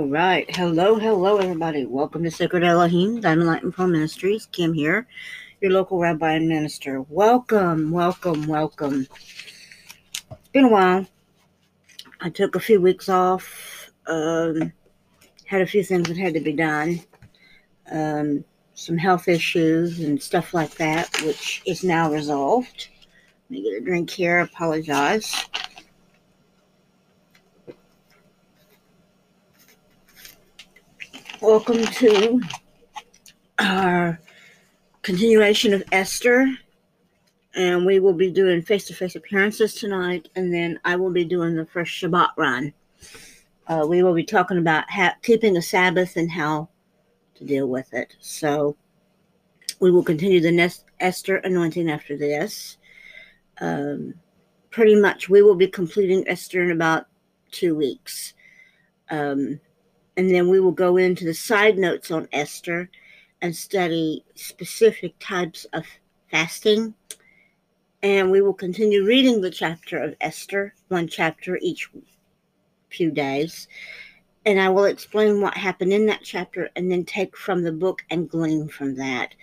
All right. Hello, hello, everybody. Welcome to Sacred Elohim, Diamond Light and Pearl Ministries. Kim here, your local rabbi and minister. Welcome, welcome, welcome. It's been a while. I took a few weeks off. Um, had a few things that had to be done. Um, some health issues and stuff like that, which is now resolved. Let me get a drink here. Apologize. Welcome to our continuation of Esther. And we will be doing face to face appearances tonight. And then I will be doing the first Shabbat run. Uh, we will be talking about keeping a Sabbath and how to deal with it. So we will continue the next Esther anointing after this. Um, pretty much, we will be completing Esther in about two weeks. Um, and then we will go into the side notes on Esther and study specific types of fasting. And we will continue reading the chapter of Esther, one chapter each few days. And I will explain what happened in that chapter and then take from the book and glean from that.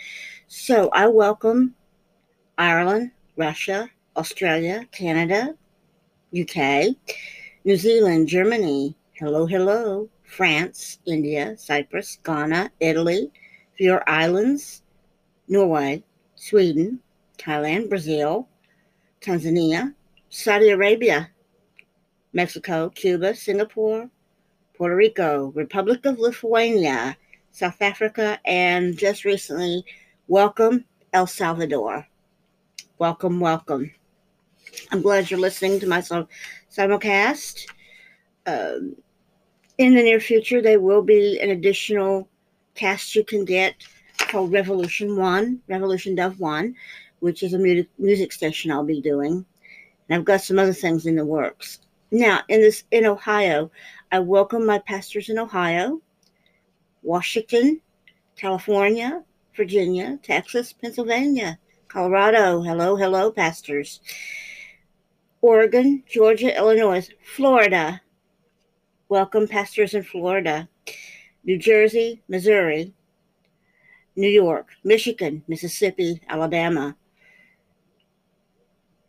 So I welcome Ireland, Russia, Australia, Canada, UK, New Zealand, Germany. Hello, hello. France, India, Cyprus, Ghana, Italy, Faroe Islands, Norway, Sweden, Thailand, Brazil, Tanzania, Saudi Arabia, Mexico, Cuba, Singapore, Puerto Rico, Republic of Lithuania, South Africa, and just recently, welcome El Salvador. Welcome, welcome. I'm glad you're listening to my simulcast. Um, in the near future, there will be an additional cast you can get called Revolution One, Revolution Dove One, which is a music, station I'll be doing. And I've got some other things in the works. Now, in this in Ohio, I welcome my pastors in Ohio, Washington, California, Virginia, Texas, Pennsylvania, Colorado. Hello, hello, pastors. Oregon, Georgia, Illinois, Florida, Welcome, pastors in Florida, New Jersey, Missouri, New York, Michigan, Mississippi, Alabama,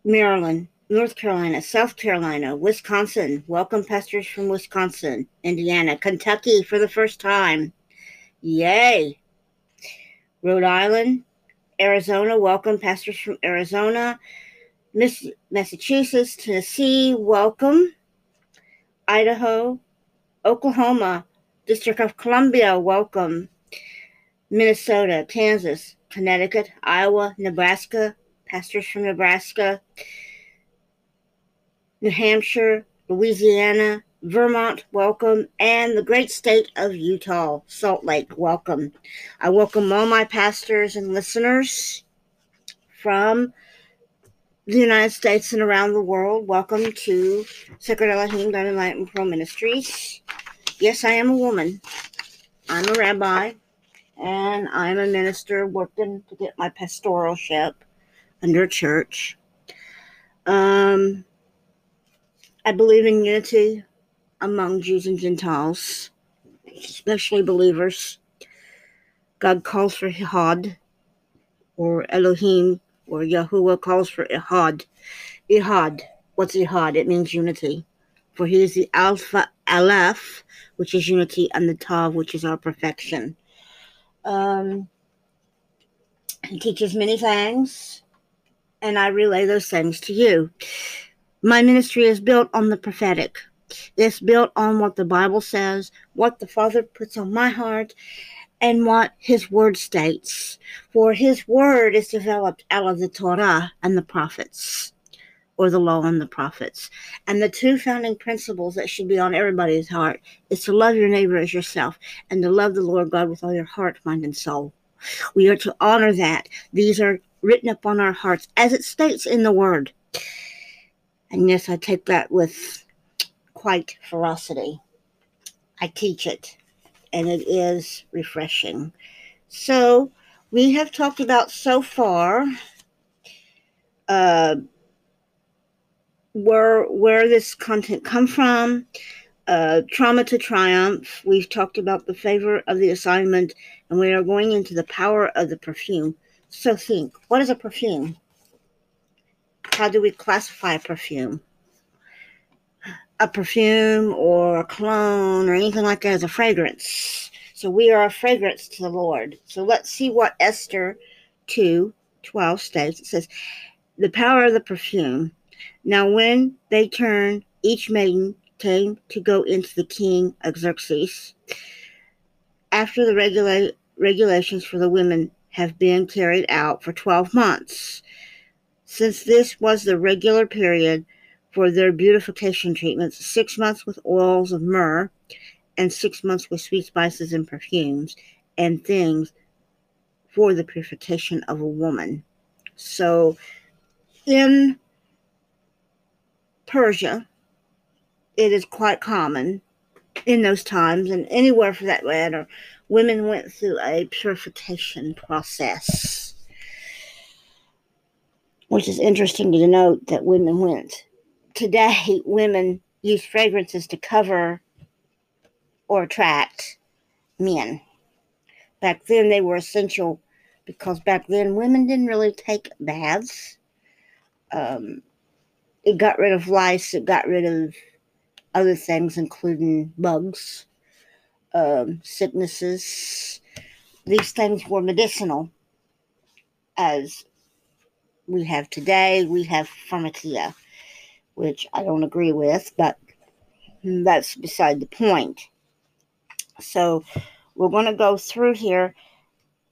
Maryland, North Carolina, South Carolina, Wisconsin. Welcome, pastors from Wisconsin, Indiana, Kentucky for the first time. Yay. Rhode Island, Arizona. Welcome, pastors from Arizona. Miss, Massachusetts, Tennessee. Welcome. Idaho, Oklahoma, District of Columbia, welcome. Minnesota, Kansas, Connecticut, Iowa, Nebraska, pastors from Nebraska, New Hampshire, Louisiana, Vermont, welcome, and the great state of Utah, Salt Lake, welcome. I welcome all my pastors and listeners from the United States and around the world. Welcome to Sacred Elohim Light and Pearl Ministries. Yes, I am a woman. I'm a rabbi, and I'm a minister working to get my pastoralship under church. Um, I believe in unity among Jews and Gentiles, especially believers. God calls for Jihad, or Elohim or Yahuwah calls for Ihad. Ihad. What's Ihad? It means unity. For he is the Alpha Aleph, which is unity, and the Tav, which is our perfection. Um, he teaches many things, and I relay those things to you. My ministry is built on the prophetic. It's built on what the Bible says, what the Father puts on my heart, and what his word states. For his word is developed out of the Torah and the prophets, or the law and the prophets. And the two founding principles that should be on everybody's heart is to love your neighbor as yourself and to love the Lord God with all your heart, mind, and soul. We are to honor that. These are written upon our hearts as it states in the word. And yes, I take that with quite ferocity. I teach it and it is refreshing. So, we have talked about so far uh, where where this content come from, uh, trauma to triumph. We've talked about the favor of the assignment, and we are going into the power of the perfume. So think, what is a perfume? How do we classify perfume? A perfume or a cologne or anything like that is a fragrance. So we are a fragrance to the Lord. So let's see what Esther 2 12 states. It says, The power of the perfume. Now, when they turned, each maiden came to go into the king Xerxes. After the regula- regulations for the women have been carried out for 12 months. Since this was the regular period for their beautification treatments, six months with oils of myrrh, and six months with sweet spices and perfumes, and things for the purification of a woman. So, in Persia, it is quite common in those times, and anywhere for that matter, women went through a purification process. Which is interesting to note that women went. Today, women use fragrances to cover or attract men. Back then, they were essential because back then women didn't really take baths. Um, it got rid of lice, it got rid of other things, including bugs, um, sicknesses. These things were medicinal, as we have today. We have pharmacia, which I don't agree with, but that's beside the point. So we're going to go through here.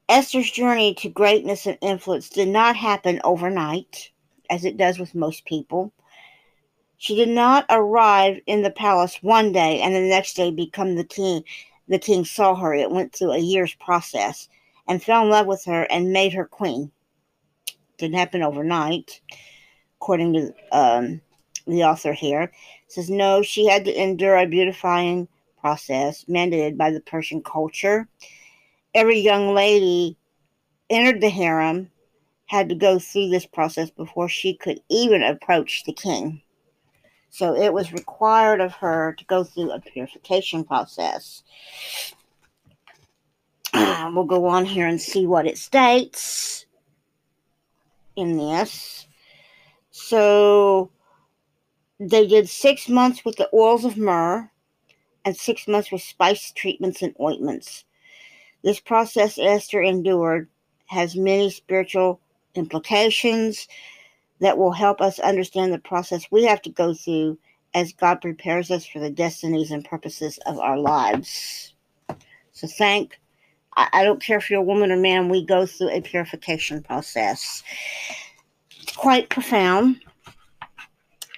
Esther's journey to greatness and influence did not happen overnight, as it does with most people. She did not arrive in the palace one day and the next day become the king. The king saw her. It went through a year's process and fell in love with her and made her queen. Didn't happen overnight, according to um, the author here. Says no, she had to endure a beautifying process mandated by the Persian culture. Every young lady entered the harem had to go through this process before she could even approach the king. So it was required of her to go through a purification process. we'll go on here and see what it states in this. So they did six months with the oils of myrrh and six months with spice treatments and ointments. This process Esther endured has many spiritual implications that will help us understand the process we have to go through as God prepares us for the destinies and purposes of our lives. So, thank, I, I don't care if you're a woman or man, we go through a purification process. It's quite profound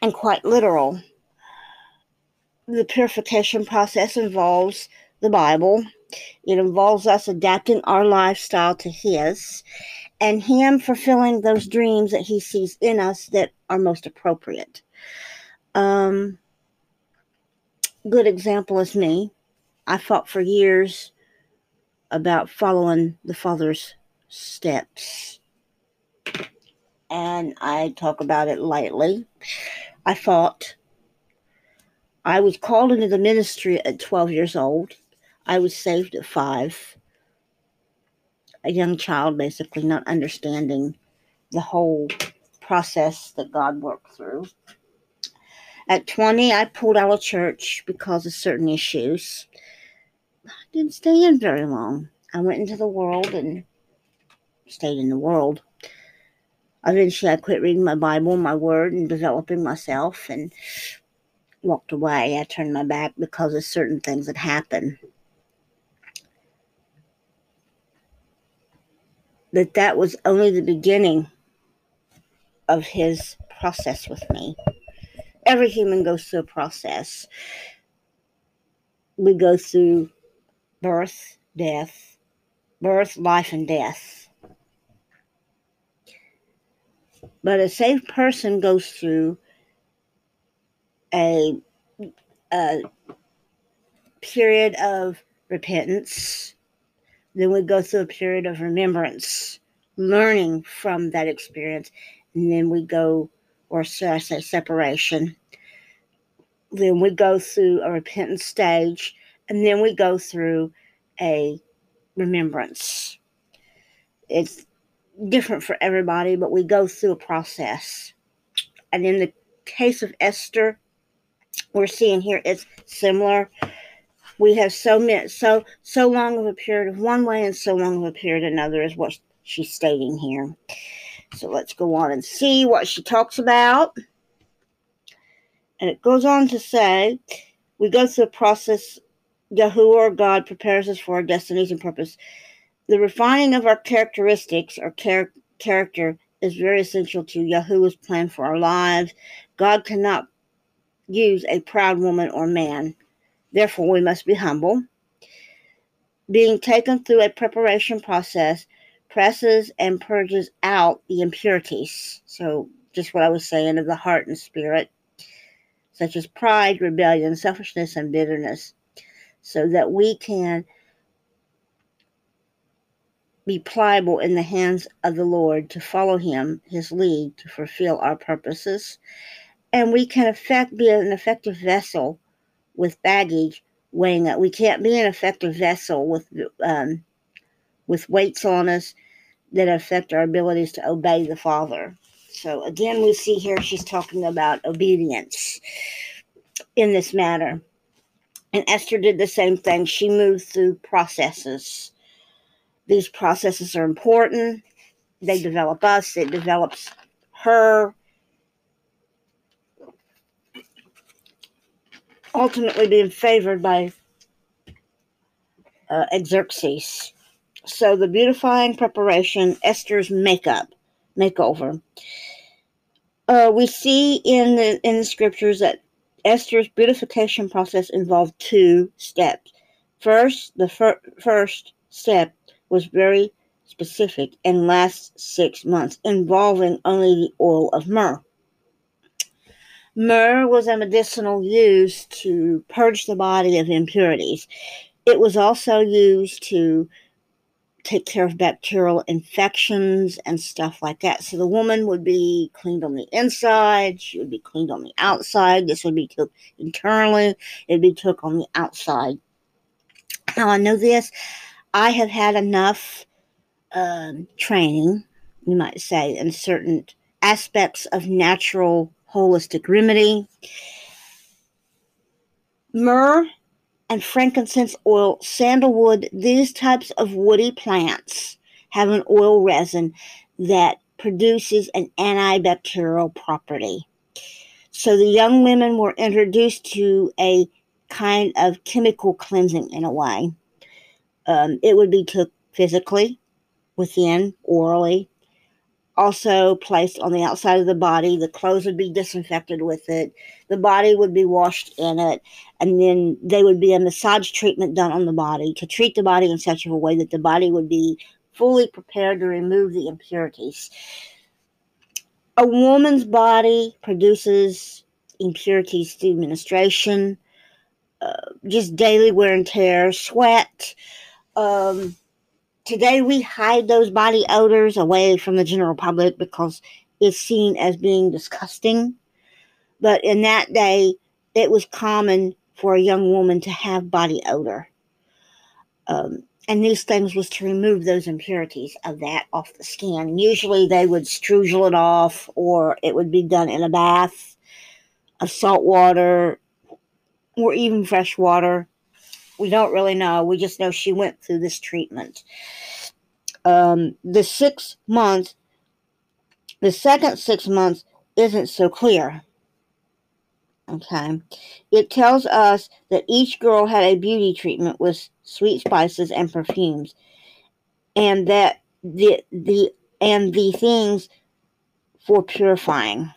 and quite literal. The purification process involves the Bible. It involves us adapting our lifestyle to His and Him fulfilling those dreams that He sees in us that are most appropriate. Um, good example is me. I fought for years about following the Father's steps. And I talk about it lightly. I fought. I was called into the ministry at 12 years old. I was saved at five a young child, basically, not understanding the whole process that God worked through. At 20, I pulled out of church because of certain issues. I didn't stay in very long. I went into the world and stayed in the world. Eventually, I quit reading my Bible, my word, and developing myself and walked away. I turned my back because of certain things that happened. that that was only the beginning of his process with me. Every human goes through a process. We go through birth, death, birth, life, and death. But a safe person goes through a, a period of repentance, then we go through a period of remembrance, learning from that experience, and then we go, or should I say, separation. then we go through a repentance stage, and then we go through a remembrance. It's different for everybody, but we go through a process. And in the case of Esther, we're seeing here it's similar. We have so many, so so long of a period of one way and so long of a period another is what she's stating here. So let's go on and see what she talks about. And it goes on to say, we go through a process Yahuwah God prepares us for our destinies and purpose. The refining of our characteristics or char- character is very essential to Yahuwah's plan for our lives. God cannot use a proud woman or man. Therefore, we must be humble. Being taken through a preparation process presses and purges out the impurities. So, just what I was saying of the heart and spirit, such as pride, rebellion, selfishness, and bitterness so that we can be pliable in the hands of the Lord to follow Him, His lead, to fulfill our purposes. And we can affect, be an effective vessel with baggage weighing it. We can't be an effective vessel with um, with weights on us that affect our abilities to obey the Father. So again, we see here she's talking about obedience in this matter. And Esther did the same thing. She moved through processes. These processes are important. They develop us, it develops her. Ultimately, being favored by uh, Xerxes. So, the beautifying preparation, Esther's makeup, makeover. Uh, we see in the in the scriptures that Esther's beautification process involved two steps. First, the fir- first step was very specific and lasts six months, involving only the oil of myrrh. Myrrh was a medicinal used to purge the body of impurities. It was also used to take care of bacterial infections and stuff like that. So the woman would be cleaned on the inside, she would be cleaned on the outside. This would be took internally, it'd be took on the outside. Now I know this. I have had enough um, training, you might say, in certain aspects of natural holistic remedy. Myrrh and frankincense oil, sandalwood, these types of woody plants have an oil resin that produces an antibacterial property. So the young women were introduced to a kind of chemical cleansing in a way. Um, it would be took physically, within, orally, also placed on the outside of the body. The clothes would be disinfected with it. The body would be washed in it. And then there would be a massage treatment done on the body to treat the body in such a way that the body would be fully prepared to remove the impurities. A woman's body produces impurities through menstruation, uh, just daily wear and tear, sweat. Um, Today, we hide those body odors away from the general public because it's seen as being disgusting. But in that day, it was common for a young woman to have body odor. Um, and these things was to remove those impurities of that off the skin. Usually they would struggle it off, or it would be done in a bath of salt water or even fresh water. We don't really know. We just know she went through this treatment. Um, the six months, the second six months isn't so clear. Okay. It tells us that each girl had a beauty treatment with sweet spices and perfumes. And that the the and the things for purifying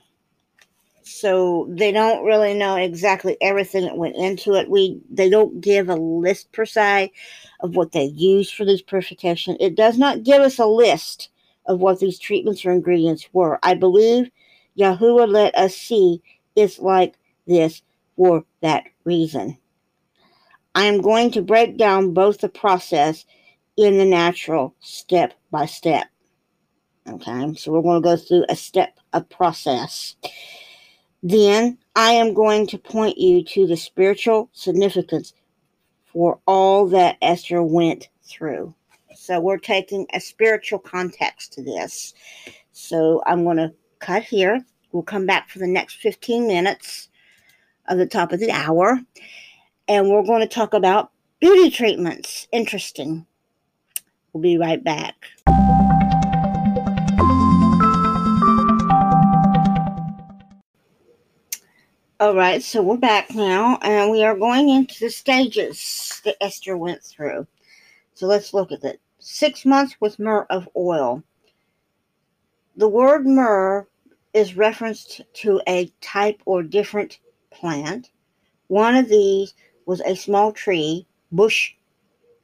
so they don't really know exactly everything that went into it. We they don't give a list per se of what they use for this purification. It does not give us a list of what these treatments or ingredients were. I believe Yahuwah let us see it's like this for that reason. I am going to break down both the process in the natural step by step. Okay, so we're going to go through a step, a process. Then I am going to point you to the spiritual significance for all that Esther went through. So we're taking a spiritual context to this. So I'm going to cut here. We'll come back for the next 15 minutes of the top of the hour. And we're going to talk about beauty treatments. Interesting. We'll be right back. All right, so we're back now, and we are going into the stages that Esther went through. So let's look at it. Six months with myrrh of oil. The word myrrh is referenced to a type or different plant. One of these was a small tree, bush,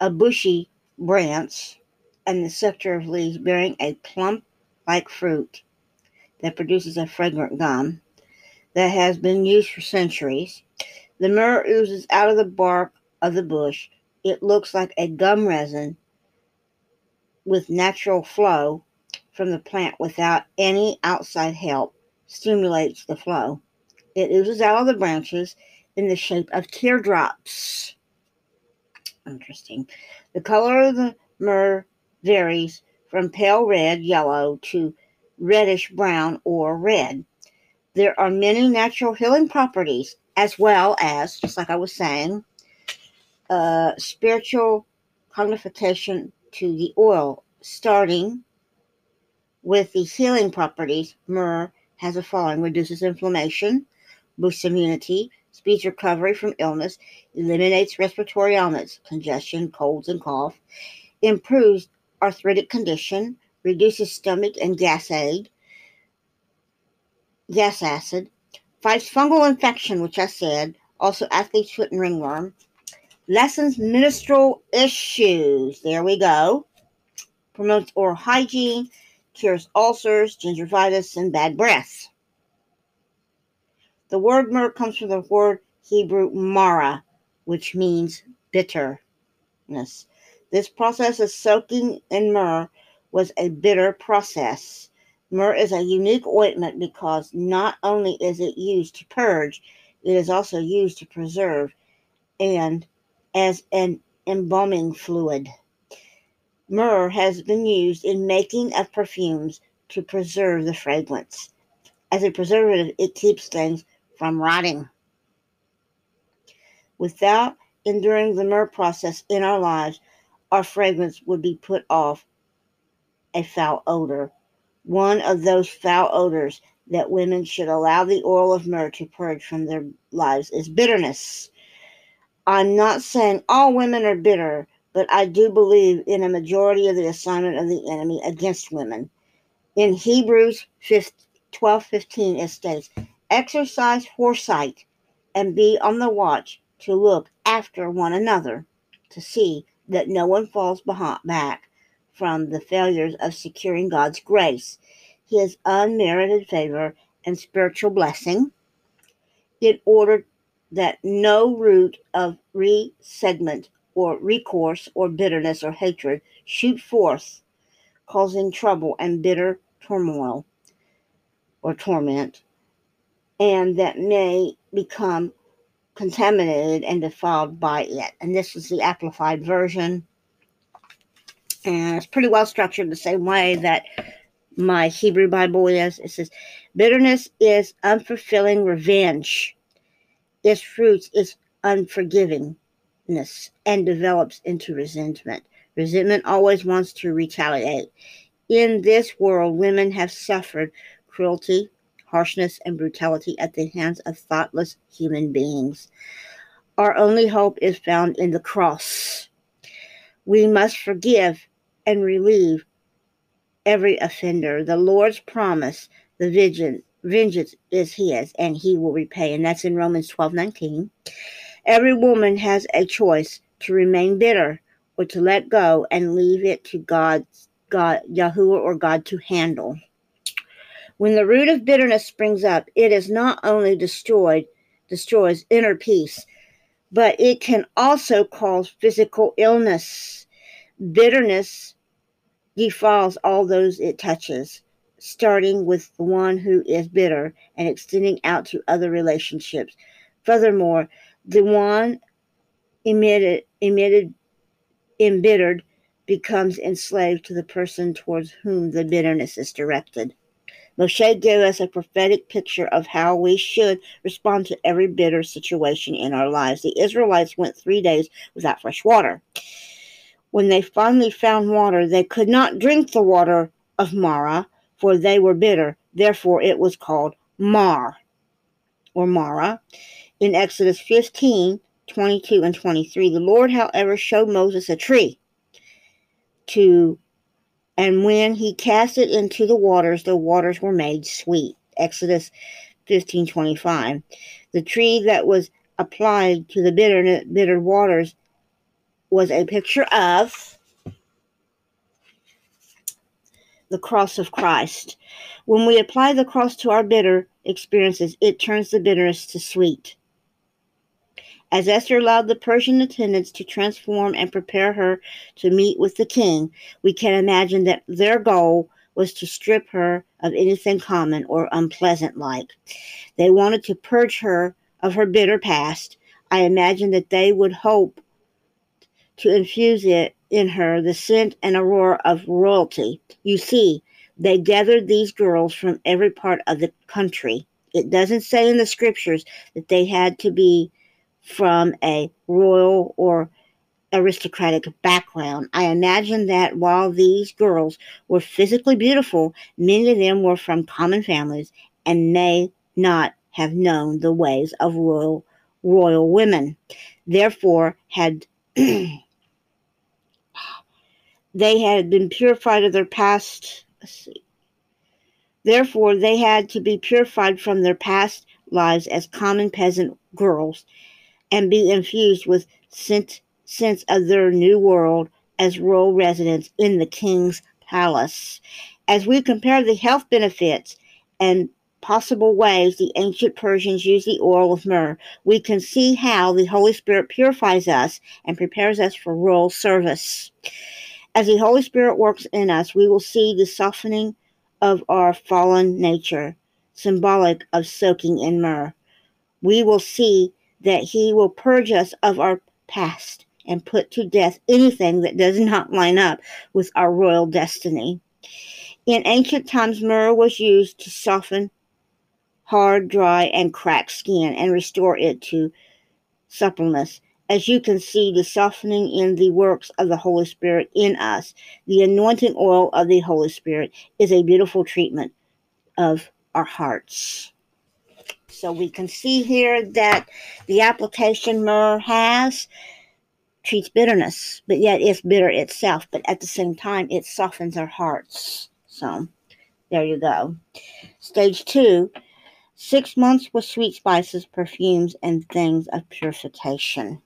a bushy branch, and the sector of leaves bearing a plump like fruit that produces a fragrant gum that has been used for centuries. The myrrh oozes out of the bark of the bush. It looks like a gum resin with natural flow from the plant without any outside help, stimulates the flow. It oozes out of the branches in the shape of teardrops. Interesting. The color of the myrrh varies from pale red, yellow to reddish brown or red. There are many natural healing properties, as well as, just like I was saying, uh, spiritual cognification to the oil, starting with the healing properties. Myrrh has a following reduces inflammation, boosts immunity, speeds recovery from illness, eliminates respiratory ailments, congestion, colds, and cough, improves arthritic condition, reduces stomach and gas aid, gas acid, fights fungal infection, which I said, also athlete's foot and ringworm, lessens menstrual issues. There we go. Promotes oral hygiene, cures ulcers, gingivitis, and bad breath. The word myrrh comes from the word Hebrew mara, which means bitterness. This process of soaking in myrrh was a bitter process. Myrrh is a unique ointment because not only is it used to purge, it is also used to preserve and as an embalming fluid. Myrrh has been used in making of perfumes to preserve the fragrance. As a preservative, it keeps things from rotting. Without enduring the myrrh process in our lives, our fragrance would be put off a foul odor one of those foul odors that women should allow the oil of myrrh to purge from their lives is bitterness. I'm not saying all women are bitter, but I do believe in a majority of the assignment of the enemy against women. In Hebrews 12 15, it states, Exercise foresight and be on the watch to look after one another to see that no one falls behind, back from the failures of securing God's grace, His unmerited favor, and spiritual blessing, in order that no root of resegment or recourse or bitterness or hatred shoot forth, causing trouble and bitter turmoil or torment, and that may become contaminated and defiled by it. And this is the amplified version and it's pretty well structured the same way that my Hebrew Bible is. It says, Bitterness is unfulfilling revenge. Its fruits is unforgivingness and develops into resentment. Resentment always wants to retaliate. In this world, women have suffered cruelty, harshness, and brutality at the hands of thoughtless human beings. Our only hope is found in the cross. We must forgive and relieve every offender. The Lord's promise, the vengeance, is his, and he will repay. And that's in Romans 12 19. Every woman has a choice to remain bitter or to let go and leave it to God's God, Yahuwah or God to handle. When the root of bitterness springs up, it is not only destroyed, destroys inner peace, but it can also cause physical illness. Bitterness defiles all those it touches. starting with the one who is bitter and extending out to other relationships. Furthermore, the one emitted, emitted embittered becomes enslaved to the person towards whom the bitterness is directed. Moshe gave us a prophetic picture of how we should respond to every bitter situation in our lives. The Israelites went three days without fresh water. When they finally found water, they could not drink the water of Marah, for they were bitter. Therefore, it was called Mar or Marah. In Exodus 15 22 and 23, the Lord, however, showed Moses a tree to, and when he cast it into the waters, the waters were made sweet. Exodus 15 25. The tree that was applied to the bitter, bitter waters was a picture of the cross of Christ. When we apply the cross to our bitter experiences, it turns the bitterness to sweet. As Esther allowed the Persian attendants to transform and prepare her to meet with the king, we can imagine that their goal was to strip her of anything common or unpleasant like. They wanted to purge her of her bitter past. I imagine that they would hope to infuse it in her the scent and aurora of royalty. You see, they gathered these girls from every part of the country. It doesn't say in the scriptures that they had to be from a royal or aristocratic background. I imagine that while these girls were physically beautiful, many of them were from common families and may not have known the ways of royal royal women. Therefore, had they had been purified of their past. Therefore, they had to be purified from their past lives as common peasant girls and be infused with sense, sense of their new world as royal residents in the king's palace. As we compare the health benefits and possible ways the ancient Persians used the oil of myrrh, we can see how the Holy Spirit purifies us and prepares us for royal service. As the Holy Spirit works in us, we will see the softening of our fallen nature, symbolic of soaking in myrrh. We will see that He will purge us of our past and put to death anything that does not line up with our royal destiny. In ancient times, myrrh was used to soften hard, dry, and cracked skin and restore it to suppleness as you can see the softening in the works of the Holy Spirit in us. The anointing oil of the Holy Spirit is a beautiful treatment of our hearts. So we can see here that the application myrrh has treats bitterness, but yet it's bitter itself. But at the same time, it softens our hearts. So there you go. Stage two six months with sweet spices, perfumes, and things of purification.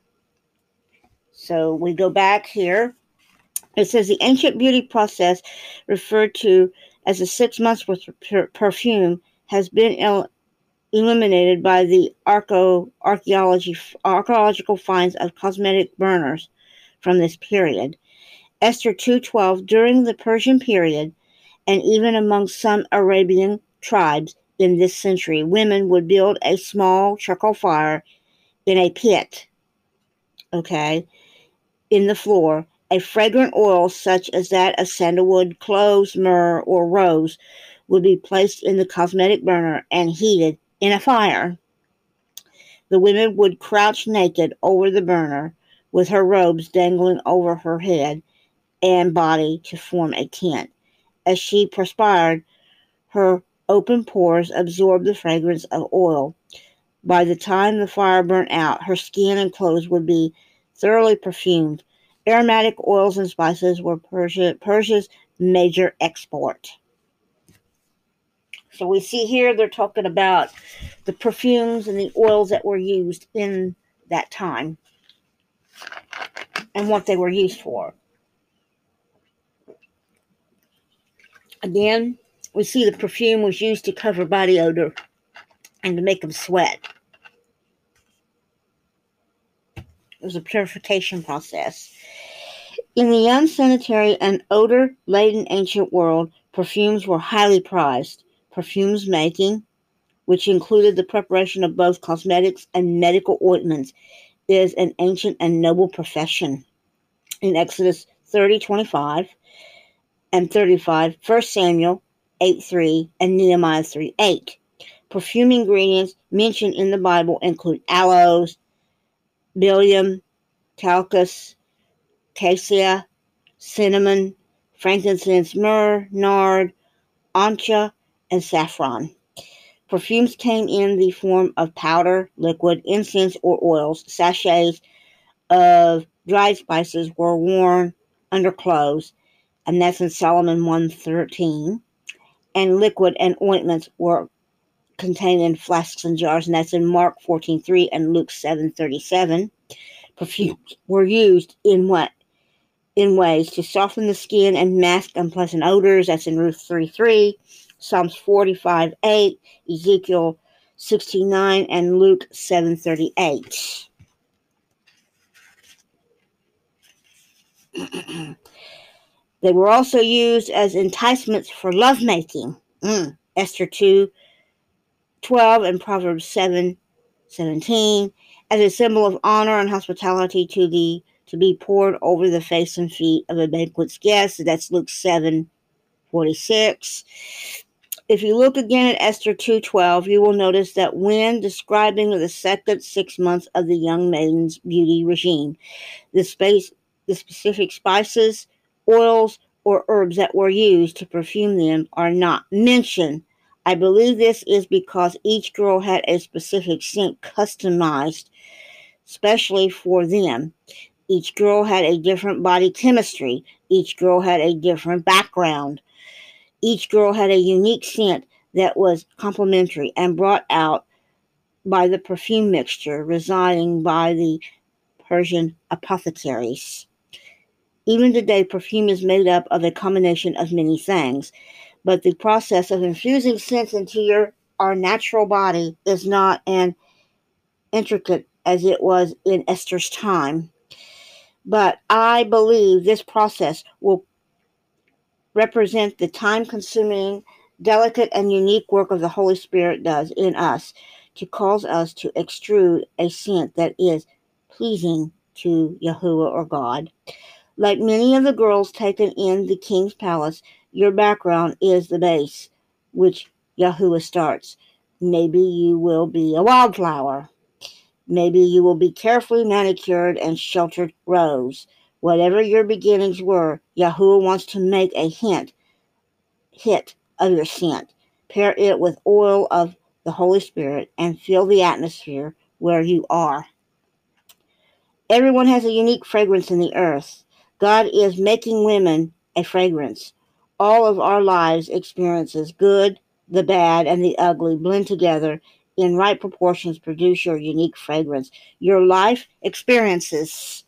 So we go back here. It says the ancient beauty process, referred to as the six months with per- perfume, has been el- eliminated by the arco- archaeology, archaeological finds of cosmetic burners from this period. Esther 2:12 during the Persian period and even among some Arabian tribes in this century women would build a small charcoal fire in a pit okay in the floor, a fragrant oil such as that of sandalwood, cloves, myrrh, or rose would be placed in the cosmetic burner and heated in a fire. The women would crouch naked over the burner with her robes dangling over her head and body to form a tent. As she perspired, her open pores absorbed the fragrance of oil. By the time the fire burnt out, her skin and clothes would be thoroughly perfumed. Aromatic oils and spices were Persia, Persia's major export. So we see here they're talking about the perfumes and the oils that were used in that time and what they were used for. Again, we see the perfume was used to cover body odor and to make them sweat. It was a purification process. In the unsanitary and odor laden ancient world, Perfumes were highly prized. Perfumes making, which included the preparation of both cosmetics and medical ointments, is an ancient and noble profession. In Exodus 30 25 and 35, 1 Samuel 8 3, and Nehemiah 3 8. Perfume ingredients mentioned in the Bible include aloes, bdellium, talcus, cassia, cinnamon, frankincense, myrrh, nard, onycha, and saffron. Perfumes came in the form of powder, liquid, incense, or oils. Sachets of dried spices were worn under clothes, and that's in Solomon 113. And liquid and ointments were contained in flasks and jars, and that's in Mark 14.3 and Luke 7.37. Perfumes were used in what? In ways to soften the skin and mask unpleasant odors, that's in Ruth 3.3, Psalms 45.8, Ezekiel 69, and Luke 7.38. they were also used as enticements for lovemaking. Mm. Esther 2 12 and Proverbs 7 17 as a symbol of honor and hospitality to the to be poured over the face and feet of a banquet's guest. That's Luke 7 46. If you look again at Esther 2:12, you will notice that when describing the second 6 months of the young maiden's beauty regime, the space the specific spices, oils, or herbs that were used to perfume them are not mentioned I believe this is because each girl had a specific scent customized specially for them. Each girl had a different body chemistry. Each girl had a different background. Each girl had a unique scent that was complementary and brought out by the perfume mixture residing by the Persian apothecaries. Even today, perfume is made up of a combination of many things but the process of infusing scents into your our natural body is not as intricate as it was in Esther's time. But I believe this process will represent the time consuming, delicate, and unique work of the Holy Spirit does in us to cause us to extrude a scent that is pleasing to Yahuwah or God. Like many of the girls taken in the king's palace, your background is the base, which Yahuwah starts. Maybe you will be a wildflower. Maybe you will be carefully manicured and sheltered rose. Whatever your beginnings were, Yahuwah wants to make a hint, hit of your scent. Pair it with oil of the Holy Spirit and fill the atmosphere where you are. Everyone has a unique fragrance in the earth. God is making women a fragrance all of our lives experiences, good, the bad, and the ugly, blend together in right proportions, produce your unique fragrance. Your life experiences,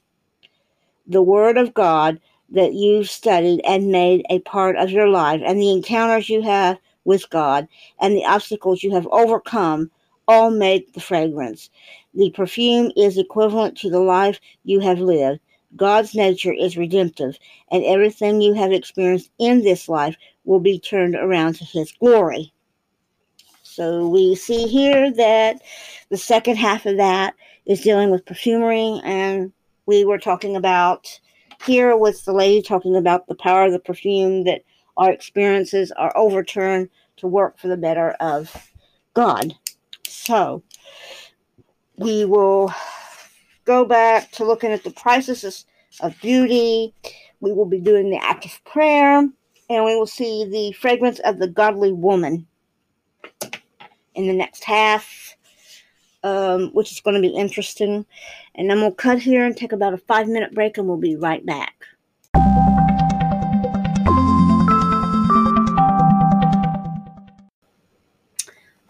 the Word of God that you've studied and made a part of your life, and the encounters you have with God, and the obstacles you have overcome all make the fragrance. The perfume is equivalent to the life you have lived. God's nature is redemptive, and everything you have experienced in this life will be turned around to His glory. So we see here that the second half of that is dealing with perfumery, and we were talking about here with the lady talking about the power of the perfume that our experiences are overturned to work for the better of God. So we will go back to looking at the prices of beauty. We will be doing the act of prayer, and we will see the fragrance of the godly woman in the next half, um, which is going to be interesting. And then we'll cut here and take about a five minute break, and we'll be right back.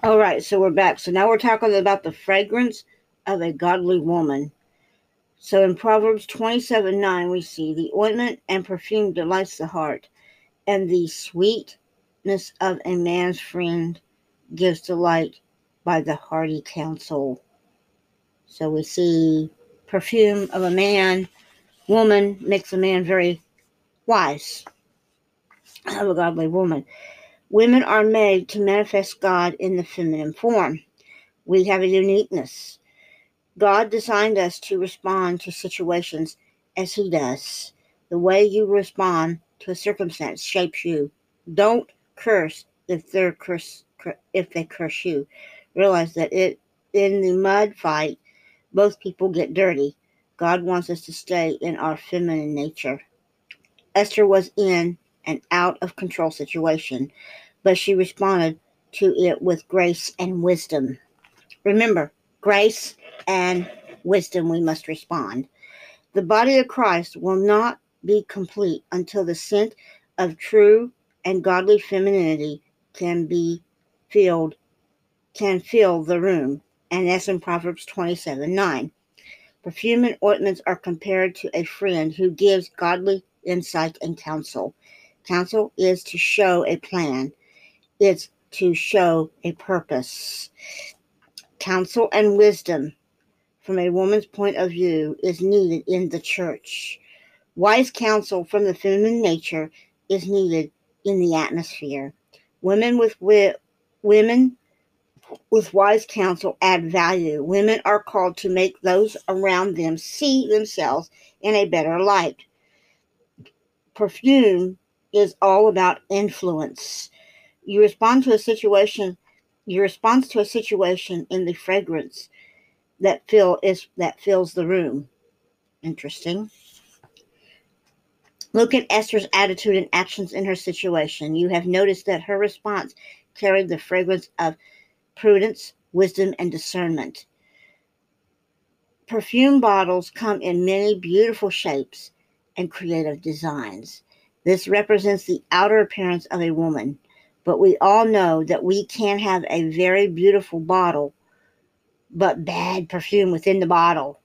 All right, so we're back. So now we're talking about the fragrance of a godly woman. So in Proverbs 27 9, we see the ointment and perfume delights the heart, and the sweetness of a man's friend gives delight by the Hardy Counsel. So we see perfume of a man, woman makes a man very wise. of a godly woman. Women are made to manifest God in the feminine form. We have a uniqueness. God designed us to respond to situations as He does. The way you respond to a circumstance shapes you. Don't curse if they're curse if they curse you. Realize that it in the mud fight, both people get dirty. God wants us to stay in our feminine nature. Esther was in an out of control situation, but she responded to it with grace and wisdom. Remember, grace and wisdom we must respond. The body of Christ will not be complete until the scent of true and godly femininity can be filled can fill the room. And that's in Proverbs 27 9. Perfume and ointments are compared to a friend who gives godly insight and counsel. Counsel is to show a plan, it's to show a purpose. Counsel and wisdom from a woman's point of view is needed in the church. Wise counsel from the feminine nature is needed in the atmosphere. Women with wi- women with wise counsel add value. Women are called to make those around them see themselves in a better light. Perfume is all about influence. You respond to a situation, your response to a situation in the fragrance that fill is that fills the room. Interesting. Look at Esther's attitude and actions in her situation. You have noticed that her response carried the fragrance of prudence, wisdom, and discernment. Perfume bottles come in many beautiful shapes and creative designs. This represents the outer appearance of a woman, but we all know that we can have a very beautiful bottle, but bad perfume within the bottle.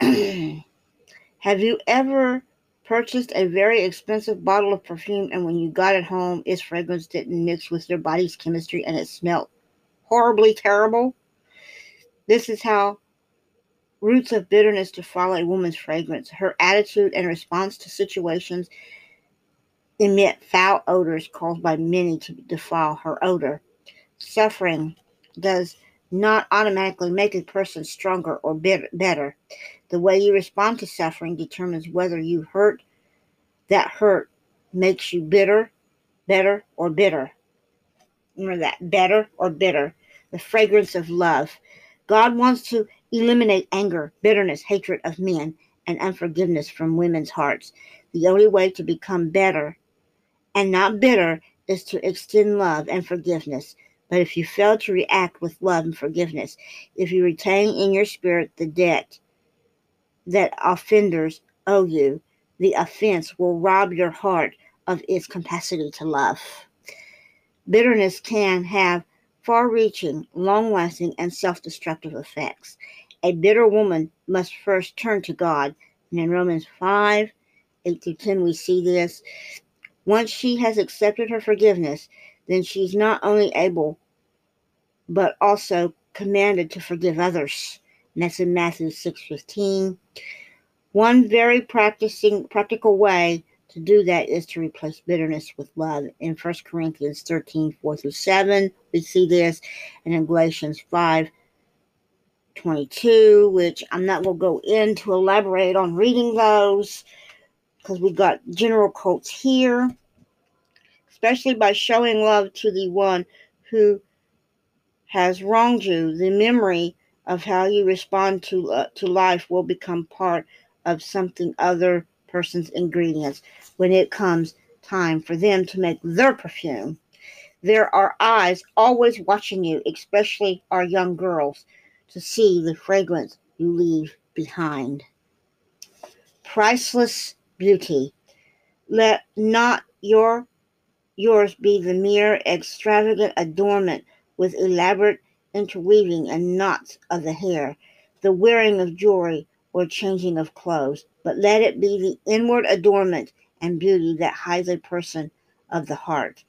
have you ever purchased a very expensive bottle of perfume and when you got it home, its fragrance didn't mix with your body's chemistry and it smelled horribly terrible? This is how roots of bitterness follow a woman's fragrance. Her attitude and response to situations emit foul odors caused by many to defile her odor. Suffering does not automatically make a person stronger or better. The way you respond to suffering determines whether you hurt, that hurt makes you bitter, better, or bitter. Remember that better or bitter. The fragrance of love. God wants to eliminate anger, bitterness, hatred of men, and unforgiveness from women's hearts. The only way to become better and not bitter is to extend love and forgiveness. But if you fail to react with love and forgiveness, if you retain in your spirit the debt that offenders owe you, the offense will rob your heart of its capacity to love. Bitterness can have far reaching, long lasting, and self destructive effects. A bitter woman must first turn to God. And in Romans 5 8 to 10, we see this. Once she has accepted her forgiveness, then she's not only able, but also commanded to forgive others. And that's in Matthew 6 15. One very practicing practical way to do that is to replace bitterness with love. In 1 Corinthians 13, 4 through 7, we see this, and in Galatians 5, 22, which I'm not going to go in to elaborate on reading those because we got general quotes here, especially by showing love to the one who has wronged you. The memory of how you respond to uh, to life will become part of something other person's ingredients when it comes time for them to make their perfume. There are eyes always watching you, especially our young girls, to see the fragrance you leave behind. Priceless beauty. Let not your yours be the mere extravagant adornment with elaborate interweaving and knots of the hair, the wearing of jewelry or changing of clothes, but let it be the inward adornment and beauty that hides a person of the heart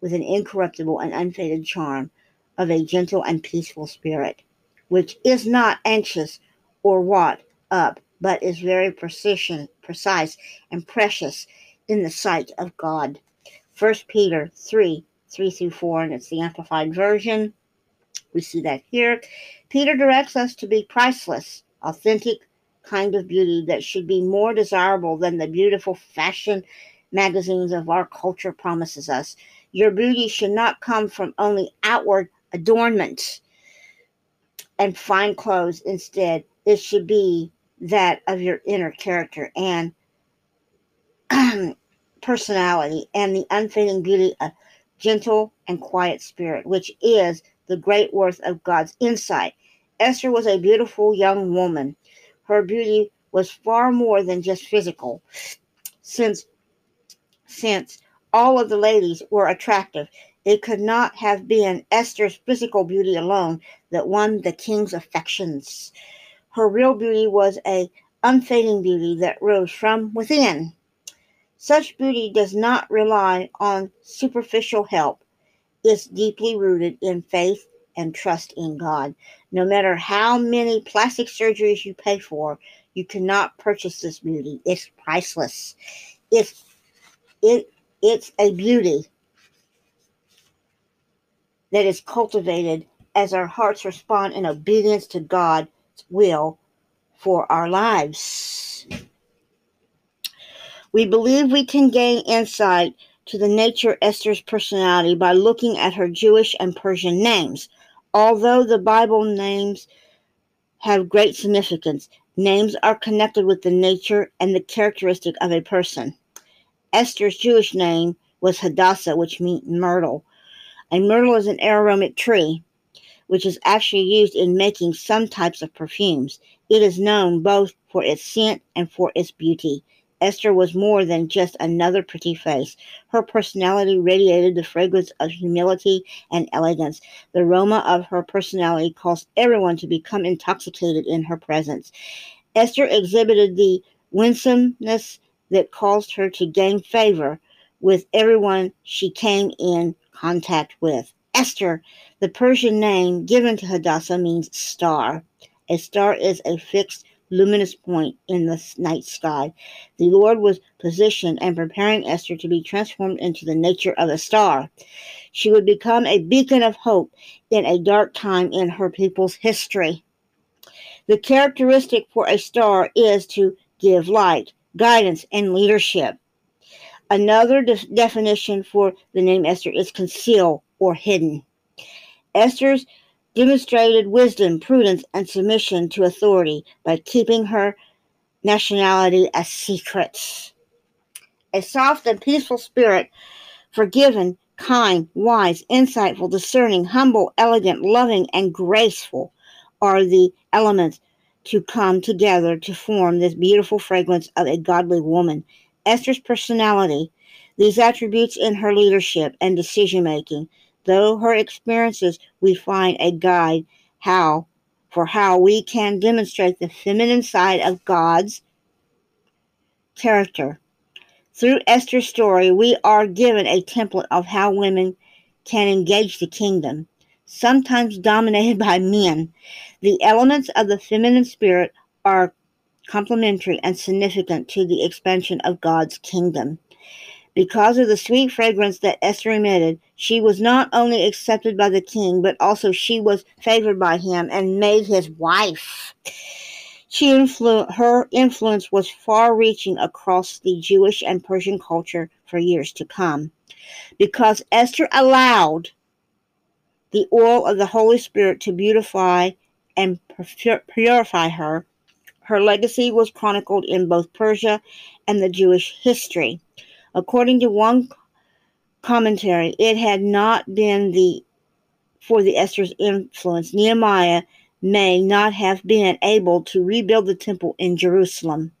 with an incorruptible and unfaded charm of a gentle and peaceful spirit, which is not anxious or wrought up but is very precision, precise and precious in the sight of God. 1 Peter 3 3 through 4, and it's the Amplified Version. We see that here. Peter directs us to be priceless, authentic kind of beauty that should be more desirable than the beautiful fashion magazines of our culture promises us. Your beauty should not come from only outward adornment and fine clothes. Instead, it should be that of your inner character and personality and the unfading beauty of gentle and quiet spirit, which is the great worth of God's insight. Esther was a beautiful young woman. Her beauty was far more than just physical, since since all of the ladies were attractive. It could not have been Esther's physical beauty alone that won the king's affections. Her real beauty was a unfading beauty that rose from within. Such beauty does not rely on superficial help. It's deeply rooted in faith and trust in God. No matter how many plastic surgeries you pay for, you cannot purchase this beauty. It's priceless. It's it it's a beauty that is cultivated as our hearts respond in obedience to God's will for our lives. We believe we can gain insight to the nature Esther's personality by looking at her Jewish and Persian names. Although the Bible names have great significance, names are connected with the nature and the characteristic of a person. Esther's Jewish name was Hadassah, which means myrtle. A myrtle is an aromatic tree, which is actually used in making some types of perfumes. It is known both for its scent and for its beauty. Esther was more than just another pretty face. Her personality radiated the fragrance of humility and elegance. The aroma of her personality caused everyone to become intoxicated in her presence. Esther exhibited the winsomeness that caused her to gain favor with everyone she came in contact with. Esther, the Persian name given to Hadassah, means star. A star is a fixed luminous point in the night sky. The Lord was positioned and preparing Esther to be transformed into the nature of a star. She would become a beacon of hope in a dark time in her people's history. The characteristic for a star is to give light, guidance, and leadership. Another de- definition for the name Esther is conceal or hidden. Esther's demonstrated wisdom, prudence, and submission to authority by keeping her nationality a secret. A soft and peaceful spirit, forgiven, kind, wise, insightful, discerning, humble, elegant, loving, and graceful are the elements to come together to form this beautiful fragrance of a godly woman. Esther's personality, these attributes in her leadership and decision making, though her experiences, we find a guide how for how we can demonstrate the feminine side of God's character. Through Esther's story, we are given a template of how women can engage the kingdom, sometimes dominated by men. The elements of the feminine spirit are complementary and significant to the expansion of God's kingdom. Because of the sweet fragrance that Esther emitted, she was not only accepted by the king, but also she was favored by him and made his wife. She influ- her influence was far reaching across the Jewish and Persian culture for years to come. Because Esther allowed the oil of the Holy Spirit to beautify and purify her, her legacy was chronicled in both Persia and the Jewish history. According to one commentary, it had not been the for the Esther's influence, Nehemiah may not have been able to rebuild the temple in Jerusalem.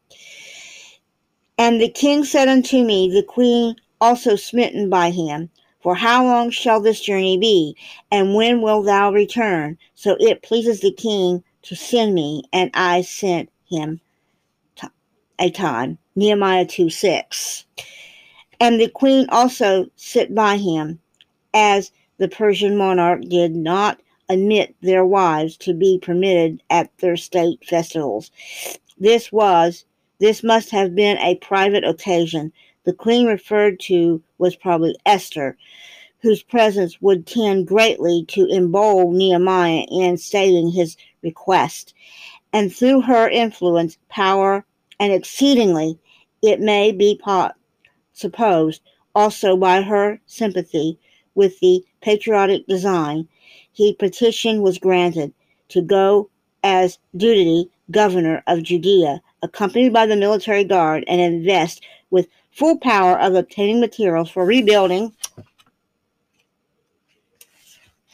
And the king said unto me, the queen also smitten by him, For how long shall this journey be? And when wilt thou return? So it pleases the king to send me, and I sent him a time. Nehemiah 2 6 and the queen also sit by him, as the Persian monarch did not admit their wives to be permitted at their state festivals. This was, this must have been a private occasion. The queen referred to was probably Esther, whose presence would tend greatly to embolden Nehemiah in stating his request. And through her influence, power, and exceedingly, it may be supposed, also by her sympathy with the patriotic design, he petition was granted to go as duty governor of Judea, accompanied by the military guard, and invest with full power of obtaining materials for rebuilding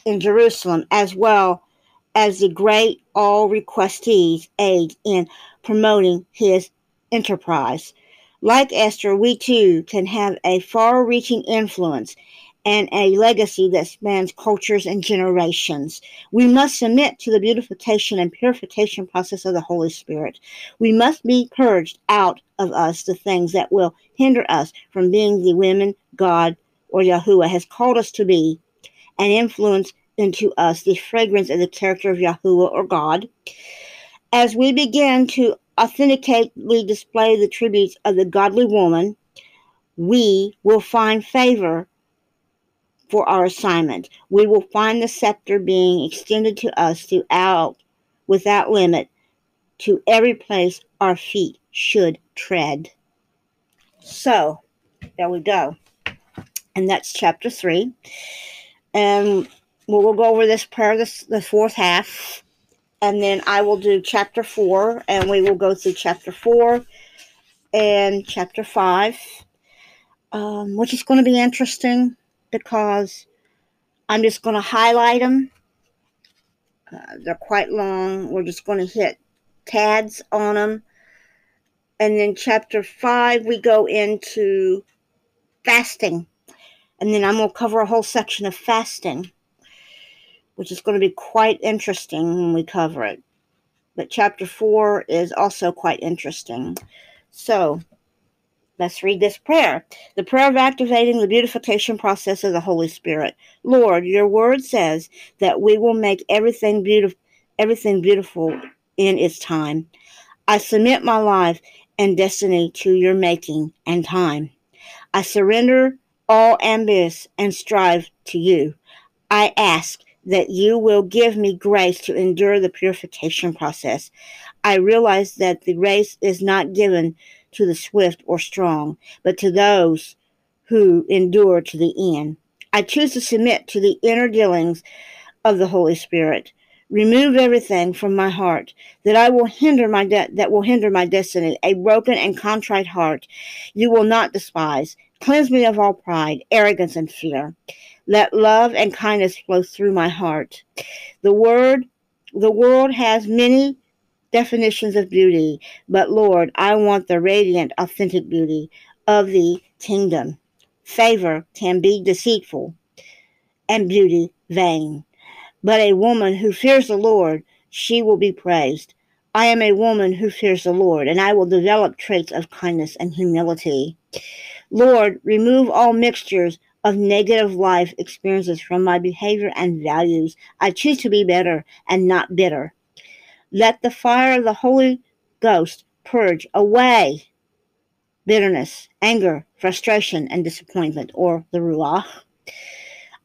in Jerusalem, as well as the great all requestees' aid in promoting his enterprise. Like Esther, we too can have a far reaching influence and a legacy that spans cultures and generations. We must submit to the beautification and purification process of the Holy Spirit. We must be purged out of us the things that will hinder us from being the women God or Yahuwah has called us to be and influence into us the fragrance of the character of Yahuwah or God. As we begin to authenticately display the tributes of the godly woman, we will find favor for our assignment. We will find the scepter being extended to us throughout, without limit, to every place our feet should tread. So, there we go. And that's chapter 3. Um, and we'll go over this prayer, this, the fourth half and then I will do chapter 4, and we will go through chapter 4 and chapter 5, um, which is going to be interesting because I'm just going to highlight them. Uh, they're quite long. We're just going to hit tads on them. And then chapter 5, we go into fasting. And then I'm going to cover a whole section of fasting which is going to be quite interesting when we cover it. But chapter 4 is also quite interesting. So, let's read this prayer. The prayer of activating the beautification process of the Holy Spirit. Lord, your word says that we will make everything beautiful everything beautiful in its time. I submit my life and destiny to your making and time. I surrender all ambition and strive to you. I ask that you will give me grace to endure the purification process. I realize that the race is not given to the swift or strong, but to those who endure to the end. I choose to submit to the inner dealings of the Holy Spirit. Remove everything from my heart that I will hinder my de- that will hinder my destiny. A broken and contrite heart you will not despise. Cleanse me of all pride, arrogance, and fear. Let love and kindness flow through my heart. The word, the world has many definitions of beauty, but Lord, I want the radiant, authentic beauty of the kingdom. Favor can be deceitful and beauty vain, but a woman who fears the Lord, she will be praised. I am a woman who fears the Lord, and I will develop traits of kindness and humility. Lord, remove all mixtures of negative life experiences from my behavior and values. I choose to be better and not bitter. Let the fire of the Holy Ghost purge away bitterness, anger, frustration, and disappointment, or the Ruach.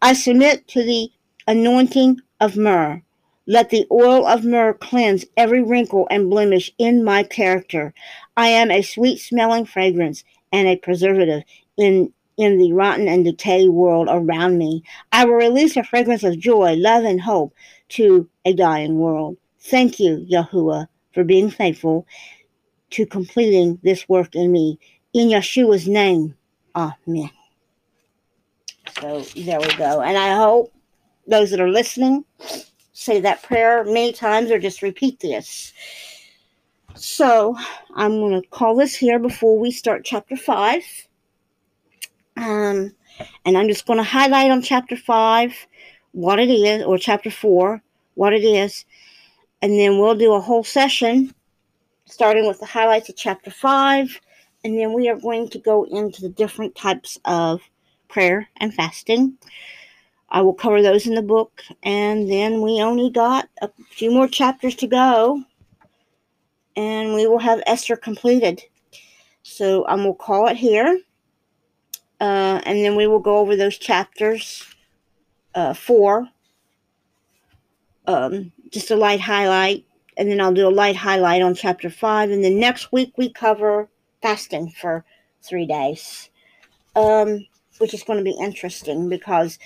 I submit to the anointing of myrrh. Let the oil of myrrh cleanse every wrinkle and blemish in my character. I am a sweet smelling fragrance and a preservative in in the rotten and decayed world around me. I will release a fragrance of joy, love, and hope to a dying world. Thank you, Yahuwah, for being faithful to completing this work in me. In Yeshua's name, Amen. So there we go. And I hope those that are listening say that prayer many times or just repeat this. So I'm going to call this here before we start chapter 5. Um, and I'm just going to highlight on chapter 5 what it is, or chapter 4, what it is. And then we'll do a whole session starting with the highlights of chapter 5. And then we are going to go into the different types of prayer and fasting. I will cover those in the book. And then we only got a few more chapters to go. And we will have Esther completed. So I'm going to call it here. Uh, and then we will go over those chapters uh, four, um, just a light highlight, and then I'll do a light highlight on chapter five. And then next week we cover fasting for three days, um, which is going to be interesting because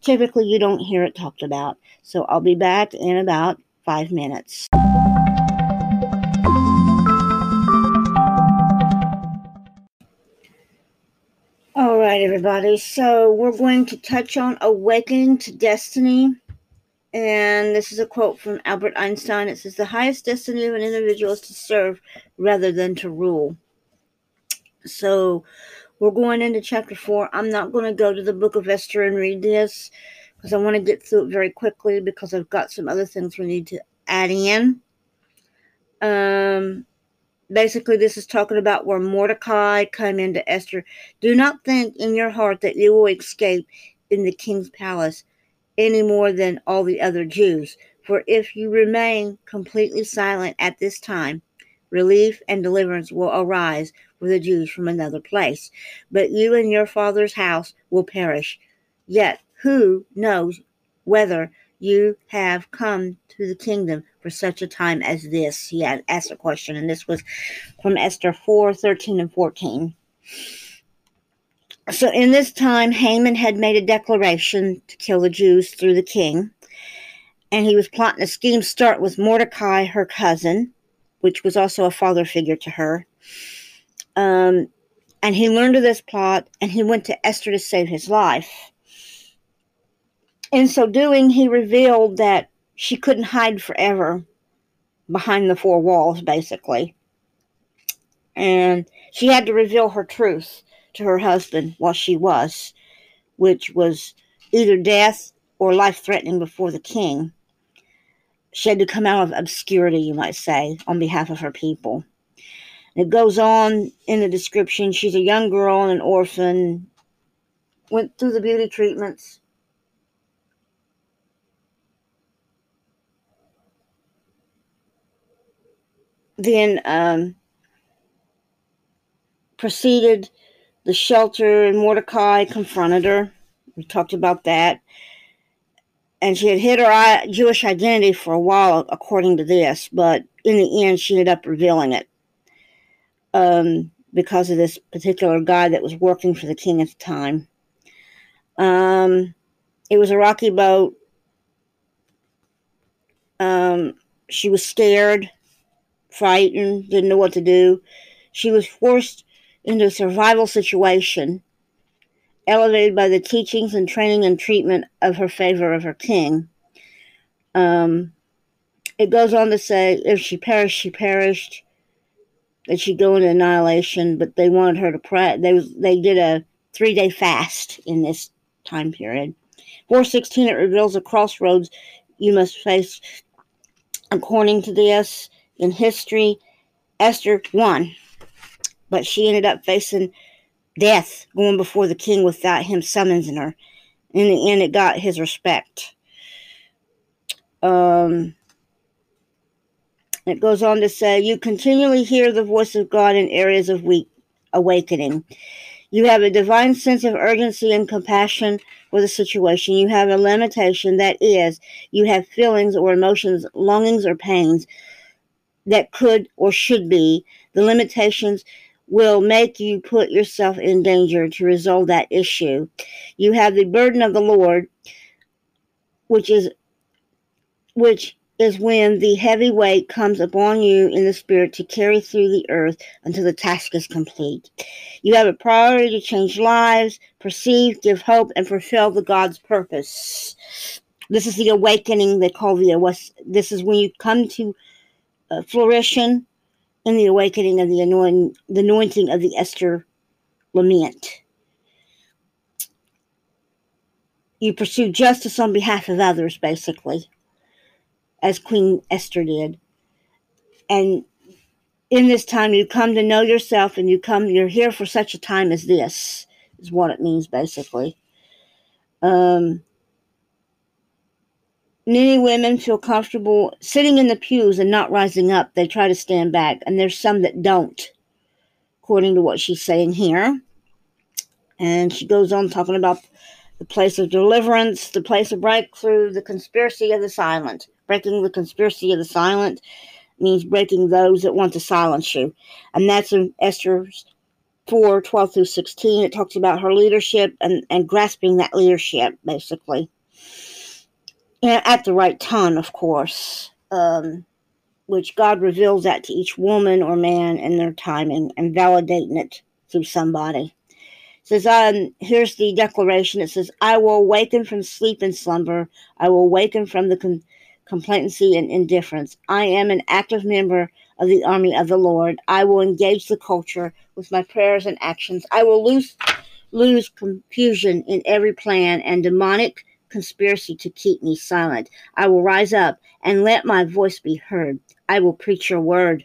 typically you don't hear it talked about. So I'll be back in about five minutes. All right, everybody. So we're going to touch on awakening to destiny. And this is a quote from Albert Einstein. It says, The highest destiny of an individual is to serve rather than to rule. So we're going into chapter four. I'm not going to go to the book of Esther and read this because I want to get through it very quickly because I've got some other things we need to add in. Um, basically this is talking about where Mordecai came into Esther. Do not think in your heart that you will escape in the king's palace any more than all the other Jews. For if you remain completely silent at this time, relief and deliverance will arise for the Jews from another place. But you and your father's house will perish. Yet who knows whether you have come to the kingdom for such a time as this? He had asked a question, and this was from Esther 4 13 and 14. So, in this time, Haman had made a declaration to kill the Jews through the king, and he was plotting a scheme start with Mordecai, her cousin, which was also a father figure to her. Um, and he learned of this plot, and he went to Esther to save his life in so doing, he revealed that she couldn't hide forever behind the four walls, basically. And she had to reveal her truth to her husband while she was, which was either death or life threatening before the king. She had to come out of obscurity, you might say, on behalf of her people. It goes on in the description she's a young girl and an orphan, went through the beauty treatments, then um, proceeded the shelter, and Mordecai confronted her. We talked about that. And she had hid her Jewish identity for a while, according to this, but in the end, she ended up revealing it um, because of this particular guy that was working for the king at the time. Um, it was a rocky boat. Um, she was scared frightened, didn't know what to do. She was forced into a survival situation, elevated by the teachings and training and treatment of her favor of her king. Um, it goes on to say, if she perished, she perished. That she'd go into annihilation, but they wanted her to pray. They they did a three day fast in this time period. 416 it reveals a crossroads you must face according to this in history, Esther won, but she ended up facing death going before the king without him summoning her. In the end, it got his respect. Um, it goes on to say, You continually hear the voice of God in areas of weak awakening. You have a divine sense of urgency and compassion for the situation. You have a limitation that is, you have feelings or emotions, longings or pains that could or should be, the limitations will make you put yourself in danger to resolve that issue. You have the burden of the Lord, which is which is when the heavy weight comes upon you in the spirit to carry through the earth until the task is complete. You have a priority to change lives, perceive, give hope, and fulfill the God's purpose. This is the awakening they call the this is when you come to uh, in the awakening of the anointing, the anointing of the Esther lament. You pursue justice on behalf of others, basically, as Queen Esther did. And in this time, you come to know yourself, and you come. You're here for such a time as this. Is what it means, basically. Um, many women feel comfortable sitting in the pews and not rising up. They try to stand back, and there's some that don't, according to what she's saying here. And she goes on talking about the place of deliverance, the place of breakthrough, the conspiracy of the silent. Breaking the conspiracy of the silent means breaking those that want to silence you. And that's in Esther 4 12 through 16. It talks about her leadership and, and grasping that leadership, basically. At the right time, of course, um, which God reveals that to each woman or man in their timing and validating it through somebody says, um, here's the declaration. It says, I will awaken from sleep and slumber. I will awaken from the com- complacency and indifference. I am an active member of the army of the Lord. I will engage the culture with my prayers and actions. I will lose, lose confusion in every plan and demonic conspiracy to keep me silent. I will rise up and let my voice be heard. I will preach your word.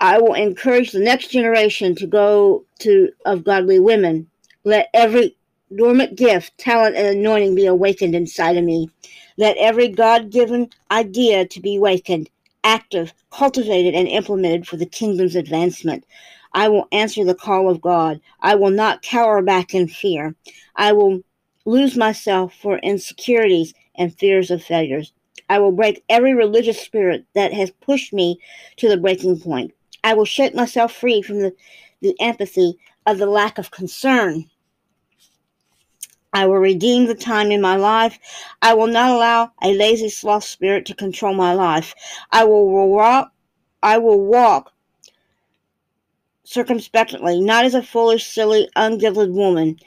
I will encourage the next generation to go to of godly women. Let every dormant gift, talent, and anointing be awakened inside of me. Let every God given idea to be awakened, active, cultivated, and implemented for the kingdom's advancement. I will answer the call of God. I will not cower back in fear. I will lose myself for insecurities and fears of failures. I will break every religious spirit that has pushed me to the breaking point. I will shake myself free from the, the empathy of the lack of concern. I will redeem the time in my life. I will not allow a lazy sloth spirit to control my life. I will walk, I will walk circumspectly, not as a foolish, silly, ungilded woman.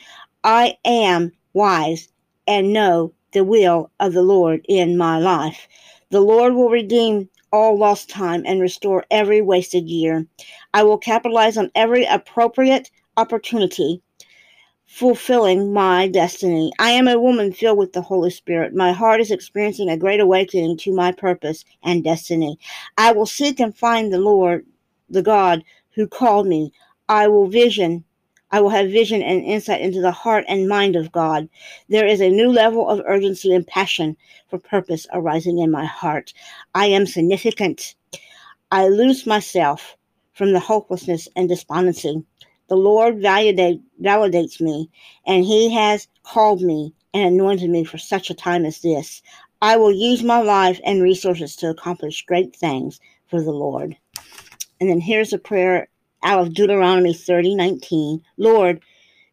I am wise and know the will of the Lord in my life. The Lord will redeem all lost time and restore every wasted year. I will capitalize on every appropriate opportunity, fulfilling my destiny. I am a woman filled with the Holy Spirit. My heart is experiencing a great awakening to my purpose and destiny. I will seek and find the Lord, the God who called me. I will vision I will have vision and insight into the heart and mind of God. There is a new level of urgency and passion for purpose arising in my heart. I am significant. I lose myself from the hopelessness and despondency. The Lord validate, validates me, and He has called me and anointed me for such a time as this. I will use my life and resources to accomplish great things for the Lord. And then here's a prayer out of Deuteronomy 30 19. Lord,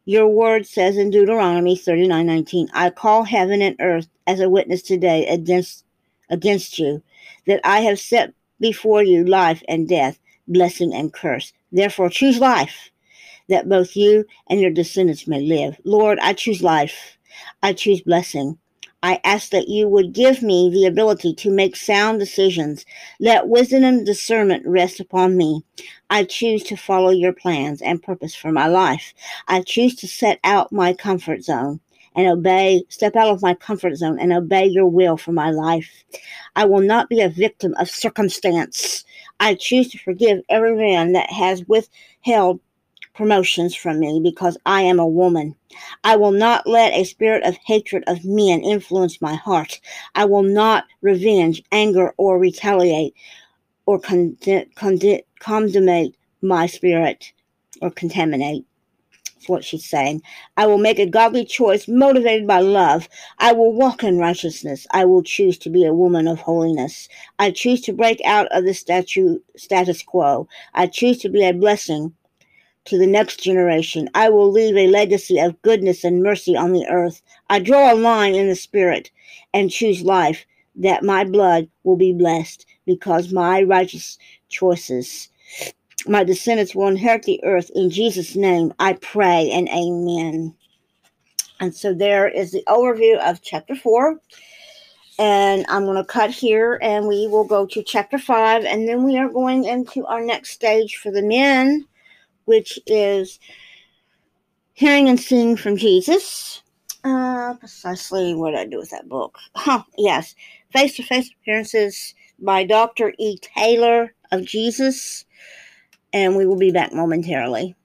your word says in Deuteronomy 39 19, I call heaven and earth as a witness today against, against you, that I have set before you life and death, blessing and curse. Therefore, choose life, that both you and your descendants may live. Lord, I choose life. I choose blessing. I ask that you would give me the ability to make sound decisions. Let wisdom and discernment rest upon me. I choose to follow your plans and purpose for my life. I choose to set out my comfort zone and obey, step out of my comfort zone and obey your will for my life. I will not be a victim of circumstance. I choose to forgive every man that has withheld promotions from me because I am a woman. I will not let a spirit of hatred of men influence my heart. I will not revenge, anger, or retaliate or condemnate my spirit or contaminate. What she's saying. I will make a godly choice motivated by love. I will walk in righteousness. I will choose to be a woman of holiness. I choose to break out of the statue, status quo. I choose to be a blessing to the next generation. I will leave a legacy of goodness and mercy on the earth. I draw a line in the spirit and choose life that my blood will be blessed because my righteous choices. My descendants will inherit the earth. In Jesus' name, I pray and amen. And so there is the overview of chapter 4. And I'm going to cut here and we will go to chapter 5. And then we are going into our next stage for the men which is hearing and seeing from Jesus. Uh, precisely what I do with that book? Huh, yes. Face to face appearances by Dr. E. Taylor of Jesus. And we will be back momentarily.